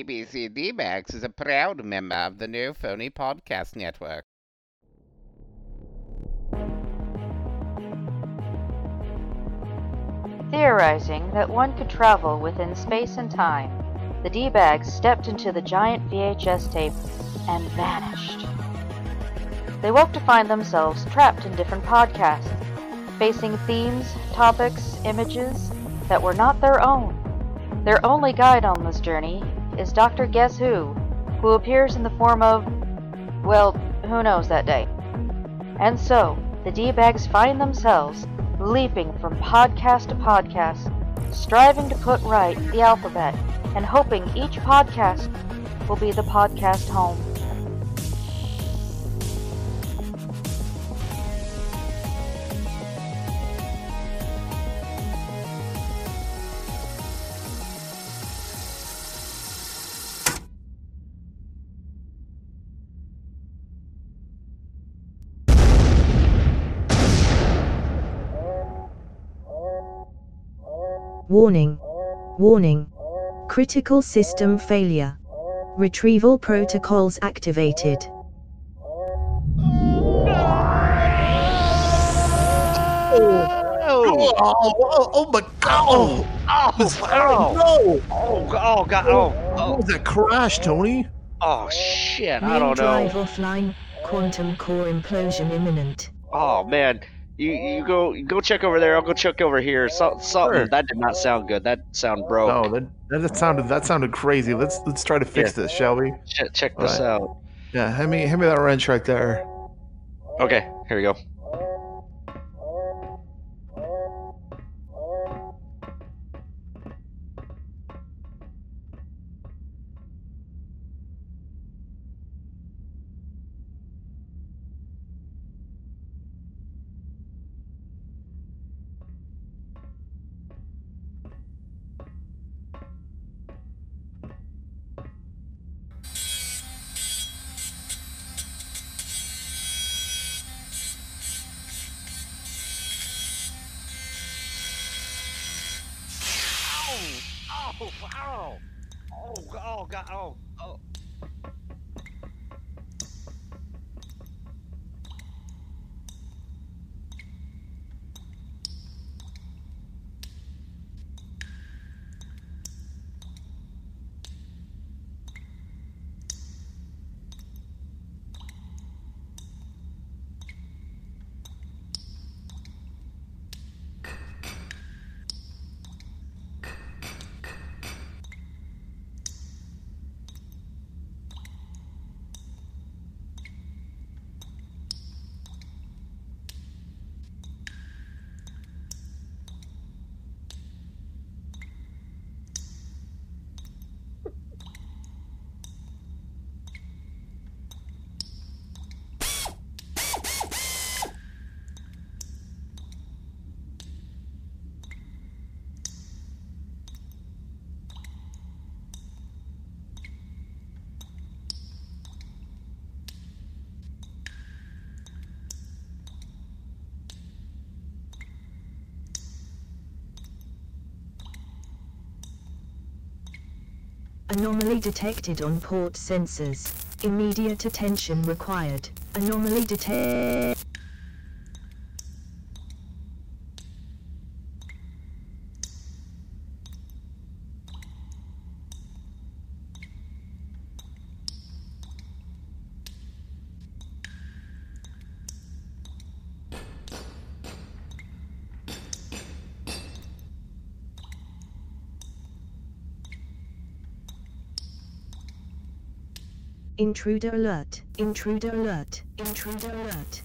BBC D-Bags is a proud member of the No Phony Podcast Network. Theorizing that one could travel within space and time, the D-Bags stepped into the giant VHS tape and vanished. They woke to find themselves trapped in different podcasts, facing themes, topics, images that were not their own. Their only guide on this journey is Dr. Guess Who, who appears in the form of, well, who knows that day. And so, the D-Bags find themselves leaping from podcast to podcast, striving to put right the alphabet, and hoping each podcast will be the podcast home. Warning. Warning. Critical system failure. Retrieval protocols activated. Oh, oh, oh, oh, oh my god! Oh, Oh, oh, no! oh, oh, God, oh, What oh, was that crash, Tony? oh, shit, I don't drive know. offline. Quantum core implosion imminent. Oh, man, you you go you go check over there. I'll go check over here. So, something Sure. that did not sound good. That sound broke. No, that, that sounded that sounded crazy. Let's let's try to fix Yeah. this, shall we? Check, check this Right. out. Yeah, hand me hand me that wrench right there. Okay, here we go. Oh, oh, oh, oh, God, oh, oh. Anomaly detected on port sensors. Immediate attention required. Anomaly detected. Intruder alert. Intruder alert. Intruder alert.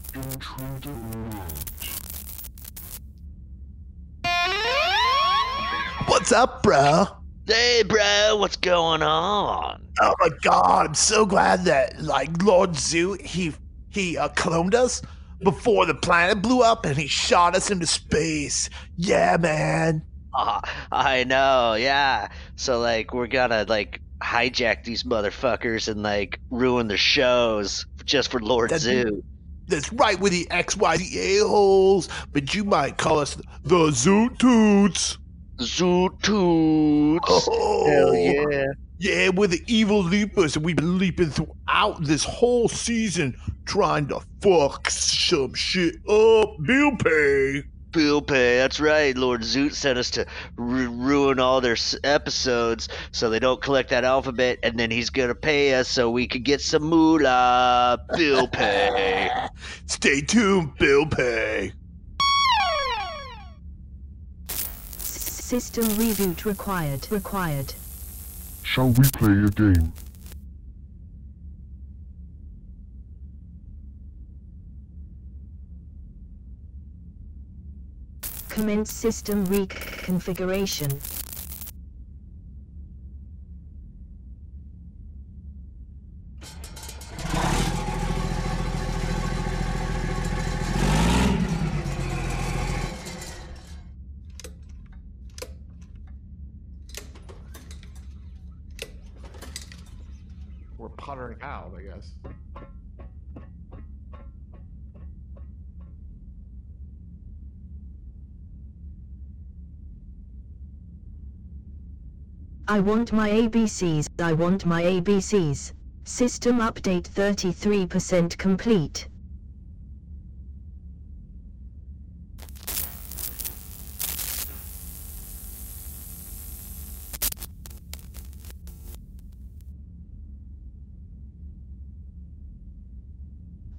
What's up, bro? Hey, bro, what's going on? Oh my god, I'm so glad that like Lord Zoo he he uh, cloned us before the planet blew up and he shot us into space. Yeah, man. Ah, I know, yeah. So like we're gonna like hijack these motherfuckers and like ruin their shows just for Lord That's- Zoo. That's right with the XYZ a-holes, but you might call us the Zoo Toots. Zoo toots. Oh, Hell yeah. Yeah, we're the evil leapers, and we've been leaping throughout this whole season trying to fuck some shit up. Bill Pay. Bill Pay, that's right. Lord Zoot sent us to ru- ruin all their s- episodes so they don't collect that alphabet, and then he's gonna pay us so we could get some moolah. Bill Pay. Stay tuned, Bill Pay. System reboot required. Required. Shall we play a game? Commence system reconfiguration. We're puttering out, I guess. I want my ABCs. I want my ABCs. System update 33% complete.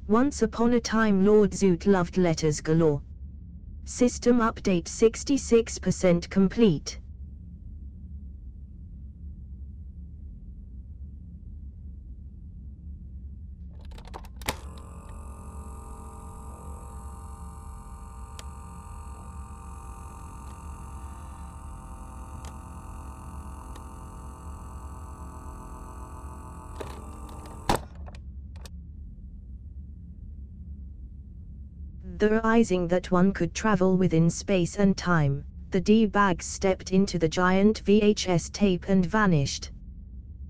Once upon a time Lord Zoot loved letters galore. System update 66% complete. Theorizing that one could travel within space and time, the D-bag stepped into the giant VHS tape and vanished.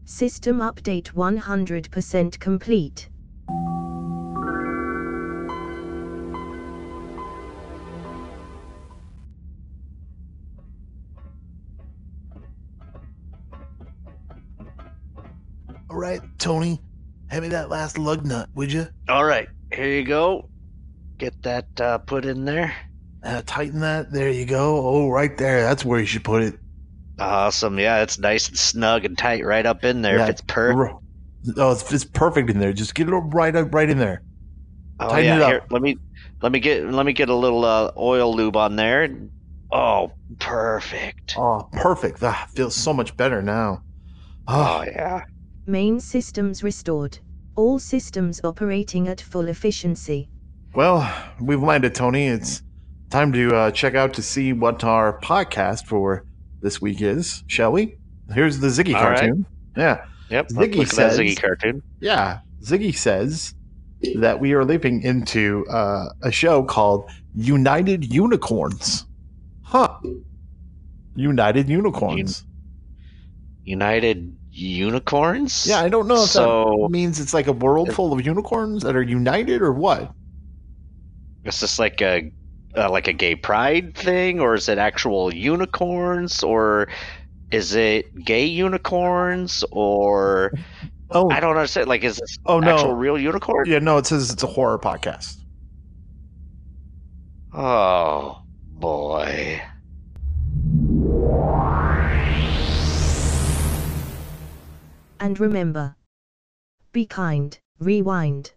System update 100% complete. All right, Tony, hand me that last lug nut, would you? All right, here you go. Get that uh, put in there. Uh, tighten that. There you go. Oh, right there. That's where you should put it. Awesome. Yeah, it's nice and snug and tight right up in there. Yeah, If it's perfect. Oh, it's, it's perfect in there. Just get it right up, right in there. Oh tighten yeah, it up. here, let me let me get let me get a little uh, oil lube on there. Oh, perfect. Oh, perfect. Ah, feels so much better now. Oh Oh, yeah. Main systems restored. All systems operating at full efficiency. Well, we've landed, Tony. It's time to uh, check out to see what our podcast for this week is, shall we? Here's the Ziggy All right. cartoon. Yeah. Yep. Ziggy says- Ziggy cartoon. Yeah, Ziggy says that we are leaping into uh, a show called United Unicorns. Huh. United Unicorns. United Unicorns. yeah, I don't know if So- that means it's like a world full of unicorns that are united or what. Is this like a uh, like a gay pride thing, or is it actual unicorns, or is it gay unicorns, or Oh, I don't understand. Like, is this oh no. actual real unicorn? Yeah, no, it says it's a horror podcast. Oh boy. And remember be kind, rewind.